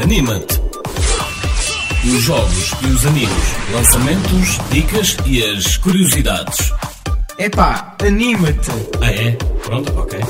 Anima-te! Os jogos e os animes, lançamentos, dicas e as curiosidades. Epá, anima-te! Ah é? Pronto, ok.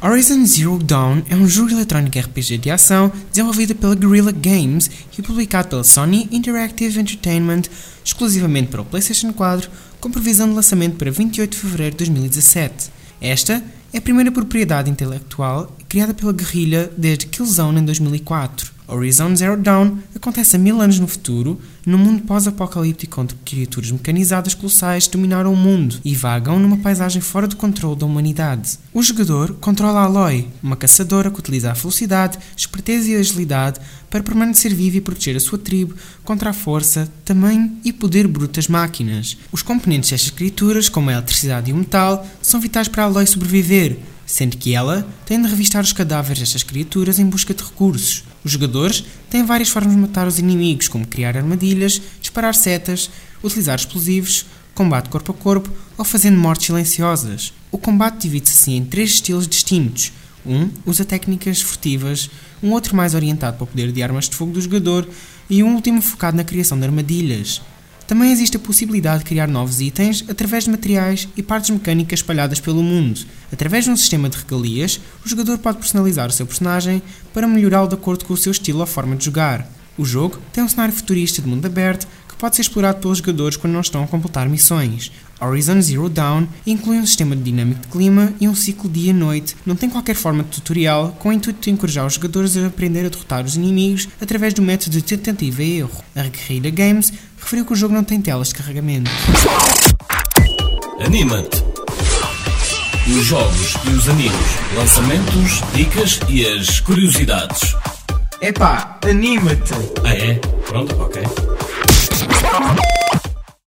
Horizon Zero Dawn é um jogo eletrónico RPG de ação desenvolvido pela Guerrilla Games e publicado pela Sony Interactive Entertainment exclusivamente para o PlayStation 4, com previsão de lançamento para 28 de fevereiro de 2017. Esta é a primeira propriedade intelectual criada pela guerrilha desde Killzone em 2004. Horizon Zero Dawn acontece a mil anos no futuro, num mundo pós-apocalíptico onde criaturas mecanizadas colossais dominaram o mundo e vagam numa paisagem fora do controle da humanidade. O jogador controla Aloy, uma caçadora que utiliza a velocidade, esperteza e agilidade para permanecer viva e proteger a sua tribo contra a força, tamanho e poder bruto das máquinas. Os componentes destas criaturas, como a eletricidade e o metal, são vitais para Aloy sobreviver, sendo que ela tem de revistar os cadáveres destas criaturas em busca de recursos. Os jogadores têm várias formas de matar os inimigos, como criar armadilhas, disparar setas, utilizar explosivos, combate corpo a corpo ou fazendo mortes silenciosas. O combate divide-se assim em três estilos distintos. Um usa técnicas furtivas, um outro mais orientado para o poder de armas de fogo do jogador e um último focado na criação de armadilhas. Também existe a possibilidade de criar novos itens através de materiais e partes mecânicas espalhadas pelo mundo. Através de um sistema de regalias, o jogador pode personalizar o seu personagem para melhorá-lo de acordo com o seu estilo ou forma de jogar. O jogo tem um cenário futurista de mundo aberto pode ser explorado pelos jogadores quando não estão a completar missões. Horizon Zero Dawn inclui um sistema de dinâmico de clima e um ciclo dia-noite. Não tem qualquer forma de tutorial, com o intuito de encorajar os jogadores a aprender a derrotar os inimigos através do método de tentativa e erro. A Guerrilla Games referiu que o jogo não tem telas de carregamento. Anima-te! Os jogos e os animes, lançamentos, dicas e as curiosidades. Epá, anima-te! Ah é? Pronto, ok.